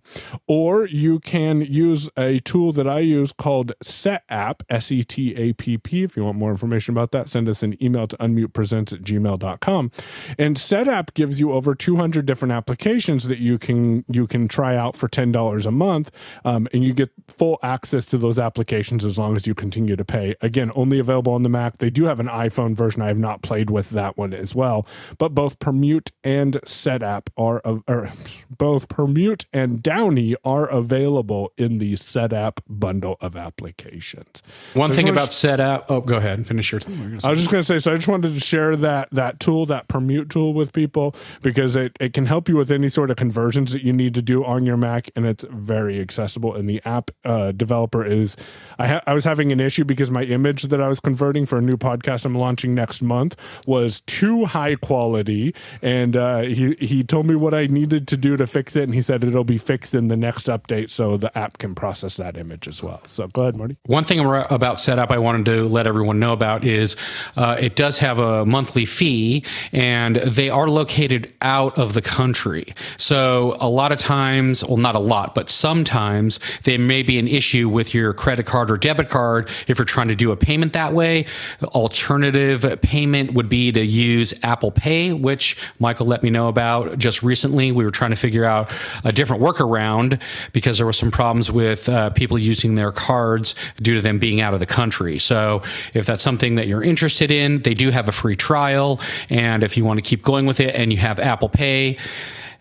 or you can use a tool that I use called SetApp, S E T A P P. If you want more information about that, send us an email to unmutepresents at gmail.com. And SetApp gives you over 200 different applications that you can you can try out for $10 a month, um, and you get full access to those applications as long as you continue to pay. Again, only available on the Mac. They do have an iPhone version. I have not played with that one as well, but both Permute and are of- or both Permute and Downie are available in the SetApp bundle of applications. One So thing about wanna about SetApp. Oh, go ahead and finish your. I was just going to say, so I just wanted to share that that tool, that Permute tool, with people because it, it can help you with any sort of conversions that you need to do on your Mac, and it's very accessible. And the app uh, developer is, I ha- I was having an issue because my image that I was converting for a new podcast I'm launching next month was too high quality, and uh, he he told me what I needed to do to fix it, and he said it'll be fixed in the next update, so the app can process that image as well. So go ahead, Marty. One thing about SetApp I wanted to let everyone know about is uh, it does have a monthly fee, and they are located out of the country. So a lot of times, well, not a lot, but sometimes there may be an issue with your credit card or debit card if you're trying to do a payment that way. Alternative payment would be to use Apple Pay, which Michael let me know about just recently. We were trying to figure out a different workaround because there were some problems with uh, people using their cards due to them being out of the country. So if that's something that you're interested in, they do have a free trial. And if you want to keep going with it and you have Apple Pay,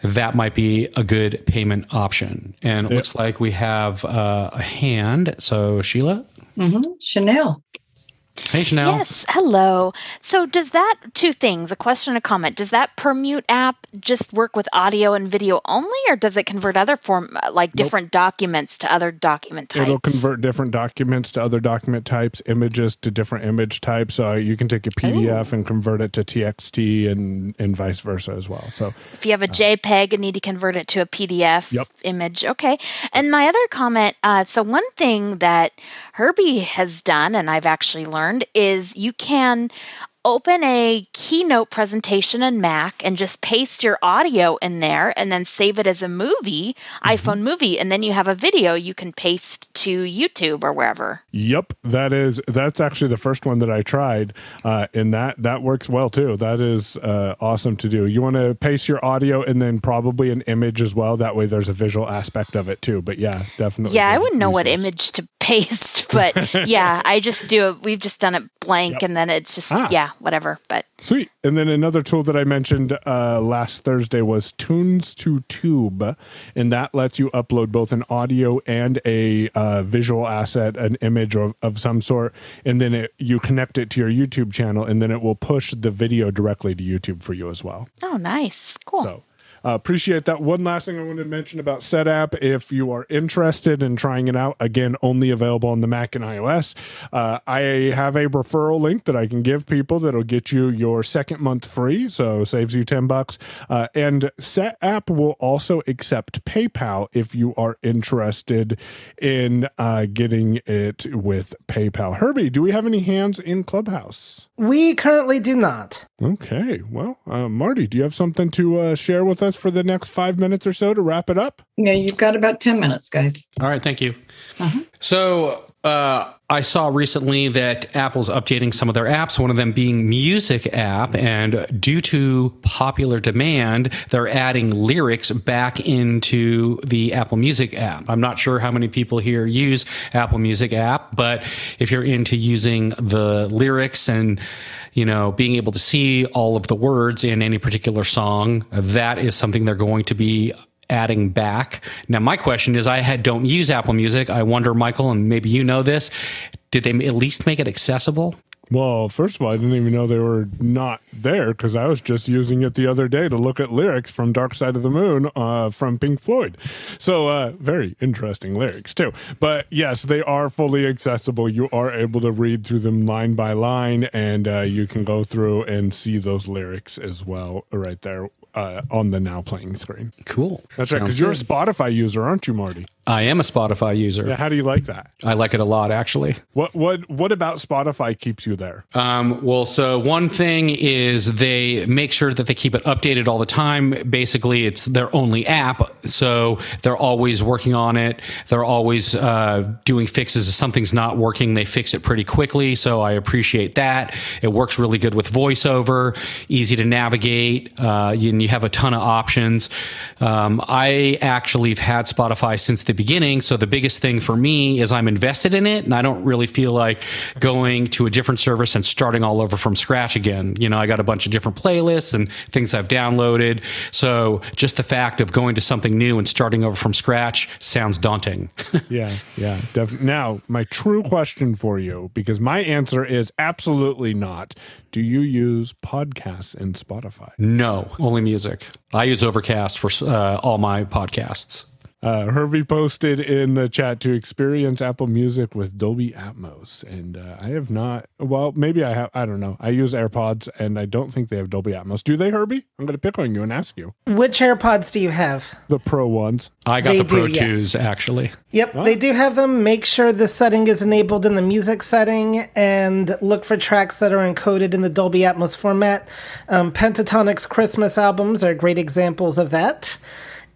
that might be a good payment option. And it looks like we have uh, a hand. So, Sheila? Mm-hmm. Chanel. Hey, Chanel. Yes, hello. So, does that two things, a question a comment, does that Permute app just work with audio and video only, or does it convert other form, like different documents to other document types? It'll convert different documents to other document types, images to different image types. So you can take a PDF and convert it to TXT and, and vice versa as well. So If you have a JPEG and need to convert it to a PDF Yep. image, okay. And my other comment uh, so, one thing that Herbie has done, and I've actually learned, is you can open a keynote presentation in Mac and just paste your audio in there and then save it as a movie, iPhone movie, and then you have a video you can paste to YouTube or wherever. Yep, that is that's actually the first one that I tried, uh, and that that works well too. That is uh, awesome to do. You want to paste your audio and then probably an image as well. That way, there's a visual aspect of it too. But yeah, definitely. Yeah, I wouldn't know what image to paste, but yeah, I just do it. We've just done it blank and then it's just, Ah. yeah, whatever. But Sweet. And then another tool that I mentioned uh, last Thursday was TunesToTube, and that lets you upload both an audio and a uh, visual asset, an image of, of some sort, and then it, you connect it to your YouTube channel, and then it will push the video directly to YouTube for you as well. oh, nice. Cool. So uh, appreciate that. One last thing I wanted to mention about SetApp. If you are interested in trying it out, again, only available on the Mac and iOS. Uh, I have a referral link that I can give people that'll get you your second month free, so saves you ten bucks. Uh, and SetApp will also accept PayPal if you are interested in uh, getting it with PayPal. Herbie, do we have any hands in Clubhouse? We currently do not. Okay. Well, uh, Marty, do you have something to uh, share with us for the next five minutes or so to wrap it up? Yeah, you've got about 10 minutes, guys. All right, thank you. So uh, I saw recently that Apple's updating some of their apps, one of them being Music app, and due to popular demand, they're adding lyrics back into the Apple Music app. I'm not sure how many people here use Apple Music app, but if you're into using the lyrics and you know, being able to see all of the words in any particular song, that is something they're going to be adding back. Now, my question is I had, don't use Apple Music. I wonder, Michael, and maybe you know this, did they at least make it accessible? Well, first of all, I didn't even know they were not there because I was just using it the other day to look at lyrics from Dark Side of the Moon uh, from Pink Floyd. So, uh, very interesting lyrics, too. But yes, they are fully accessible. You are able to read through them line by line, and uh, you can go through and see those lyrics as well right there uh, on the now playing screen. Cool. That's right, because you're a. Spotify user, aren't you, Marty? I am a Spotify user. Yeah, how do you like that? I like it a lot, actually. What what what about Spotify keeps you there? Um, well, so one thing is they make sure that they keep it updated all the time. Basically, it's their only app, so they're always working on it. They're always uh, doing fixes. If something's not working, they fix it pretty quickly. So I appreciate that. It works really good with voiceover, easy to navigate, uh, and you have a ton of options. Um, I actually have had Spotify since the beginning. So the biggest thing for me is I'm invested in it, and I don't really feel like going to a different service and starting all over from scratch again. You know, I got a bunch of different playlists and things I've downloaded. So just the fact of going to something new and starting over from scratch sounds daunting. yeah, yeah, definitely. Now, my true question for you, because my answer is absolutely not. Do you use podcasts in Spotify? No, only music. I use Overcast for uh, all my podcasts. Uh, Herbie posted in the chat to experience Apple Music with Dolby Atmos, and uh, I have not. Well, maybe I have. I don't know. I use AirPods, and I don't think they have Dolby Atmos. Do they, Herbie? I'm going to pick on you and ask you. Which AirPods do you have? The Pro ones. I got They the Pro do, yes. 2s, actually. Yep, they do have them. Make sure the setting is enabled in the music setting and look for tracks that are encoded in the Dolby Atmos format. Um, Pentatonix Christmas albums are great examples of that.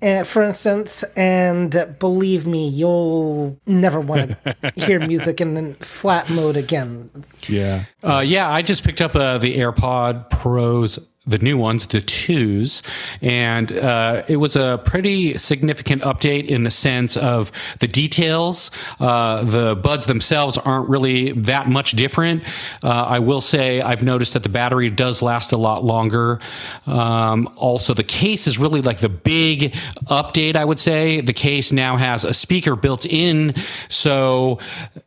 Uh, for instance, and believe me, you'll never want to hear music in flat mode again. Yeah. Uh, yeah, I just picked up uh, the AirPod Pros the new ones, the twos, and uh, it was a pretty significant update in the sense of the details. Uh, the buds themselves aren't really that much different. Uh, I will say I've noticed that the battery does last a lot longer. Um, also, the case is really like the big update. I would say the case now has a speaker built in, so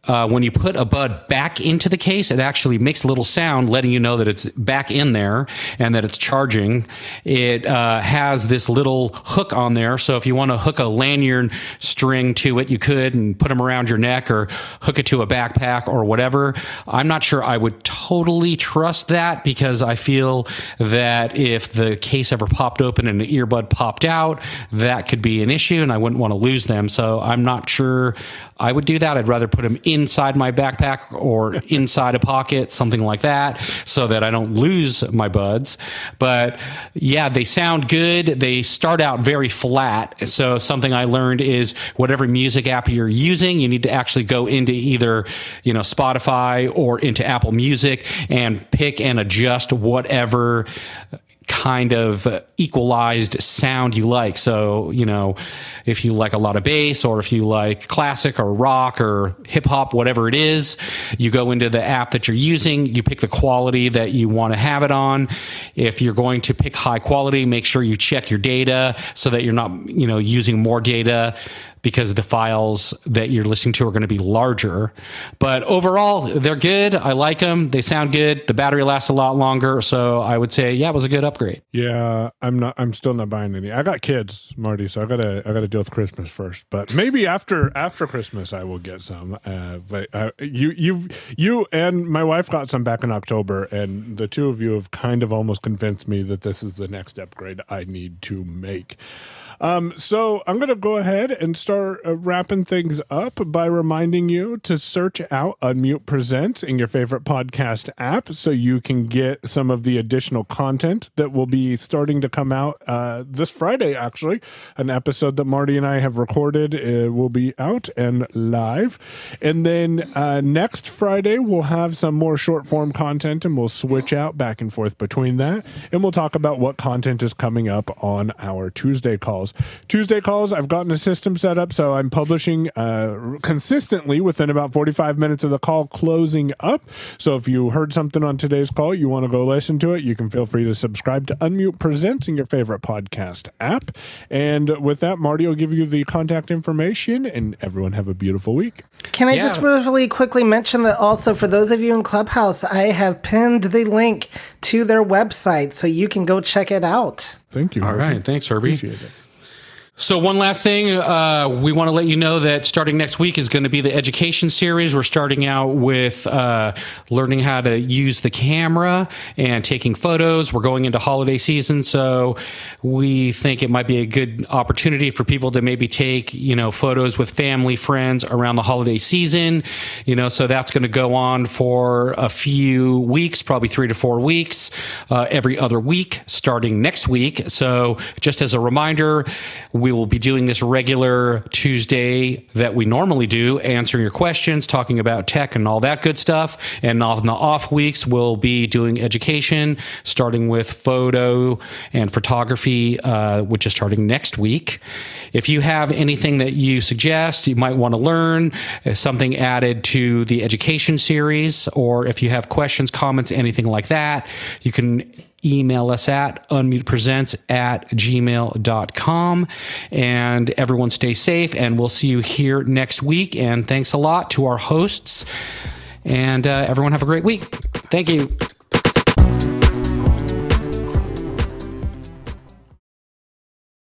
uh, when you put a bud back into the case, it actually makes a little sound, letting you know that it's back in there and that it's charging. It uh, has this little hook on there. So if you want to hook a lanyard string to it, you could and put them around your neck or hook it to a backpack or whatever. I'm not sure I would totally trust that because I feel that if the case ever popped open and an earbud popped out, that could be an issue and I wouldn't want to lose them. So I'm not sure I would do that. I'd rather put them inside my backpack or inside a pocket, something like that, so that I don't lose my buds. But yeah, they sound good. They start out very flat. So something I learned is whatever music app you're using, you need to actually go into either, you know, Spotify or into Apple Music and pick and adjust whatever kind of equalized sound you like. So, you know, if you like a lot of bass or if you like classic or rock or hip hop, whatever it is, you go into the app that you're using, you pick the quality that you want to have it on. If you're going to pick high quality, make sure you check your data so that you're not, you know, using more data because the files that you're listening to are going to be larger. But overall, they're good. I like them. They sound good. The battery lasts a lot longer. So I would say, yeah, it was a good upgrade. Yeah, I'm not. I'm still not buying any. I got kids, Marty, so I gotta. I gotta deal with Christmas first. But maybe after after Christmas, I will get some. Uh, but uh, you, you, you, and my wife got some back in October, and the two of you have kind of almost convinced me that this is the next upgrade I need to make. Um, so I'm going to go ahead and start uh, wrapping things up by reminding you to search out Unmute Presents in your favorite podcast app so you can get some of the additional content that will be starting to come out uh, this Friday, actually. An episode that Marty and I have recorded uh, will be out and live. And then uh, next Friday, we'll have some more short form content and we'll switch out back and forth between that. And we'll talk about what content is coming up on our Tuesday calls calls. Tuesday calls, I've gotten a system set up, so I'm publishing uh, consistently within about 45 minutes of the call closing up. So if you heard something on today's call, you want to go listen to it, you can feel free to subscribe to Unmute Presents in your favorite podcast app. And with that, Marty will give you the contact information, and everyone have a beautiful week. Can I yeah. just really quickly mention that also for those of you in Clubhouse, I have pinned the link to their website so you can go check it out. Thank you. All Herbie. right. Thanks, Herbie. Appreciate it. So, one last thing, uh, we want to let you know that starting next week is going to be the education series. We're starting out with uh, learning how to use the camera and taking photos. We're going into holiday season, so we think it might be a good opportunity for people to maybe take you know photos with family, friends around the holiday season. You know, so that's going to go on for a few weeks, probably three to four weeks, uh, every other week, starting next week. So, just as a reminder, we will be doing this regular Tuesday that we normally do, answering your questions, talking about tech and all that good stuff. And on the off weeks, we'll be doing education, starting with photo and photography, uh, which is starting next week. If you have anything that you suggest, you might want to learn, uh, something added to the education series, or if you have questions, comments, anything like that, you can email us at unmutepresents at gmail.com. And everyone stay safe, and we'll see you here next week. And thanks a lot to our hosts. And uh, everyone have a great week. Thank you.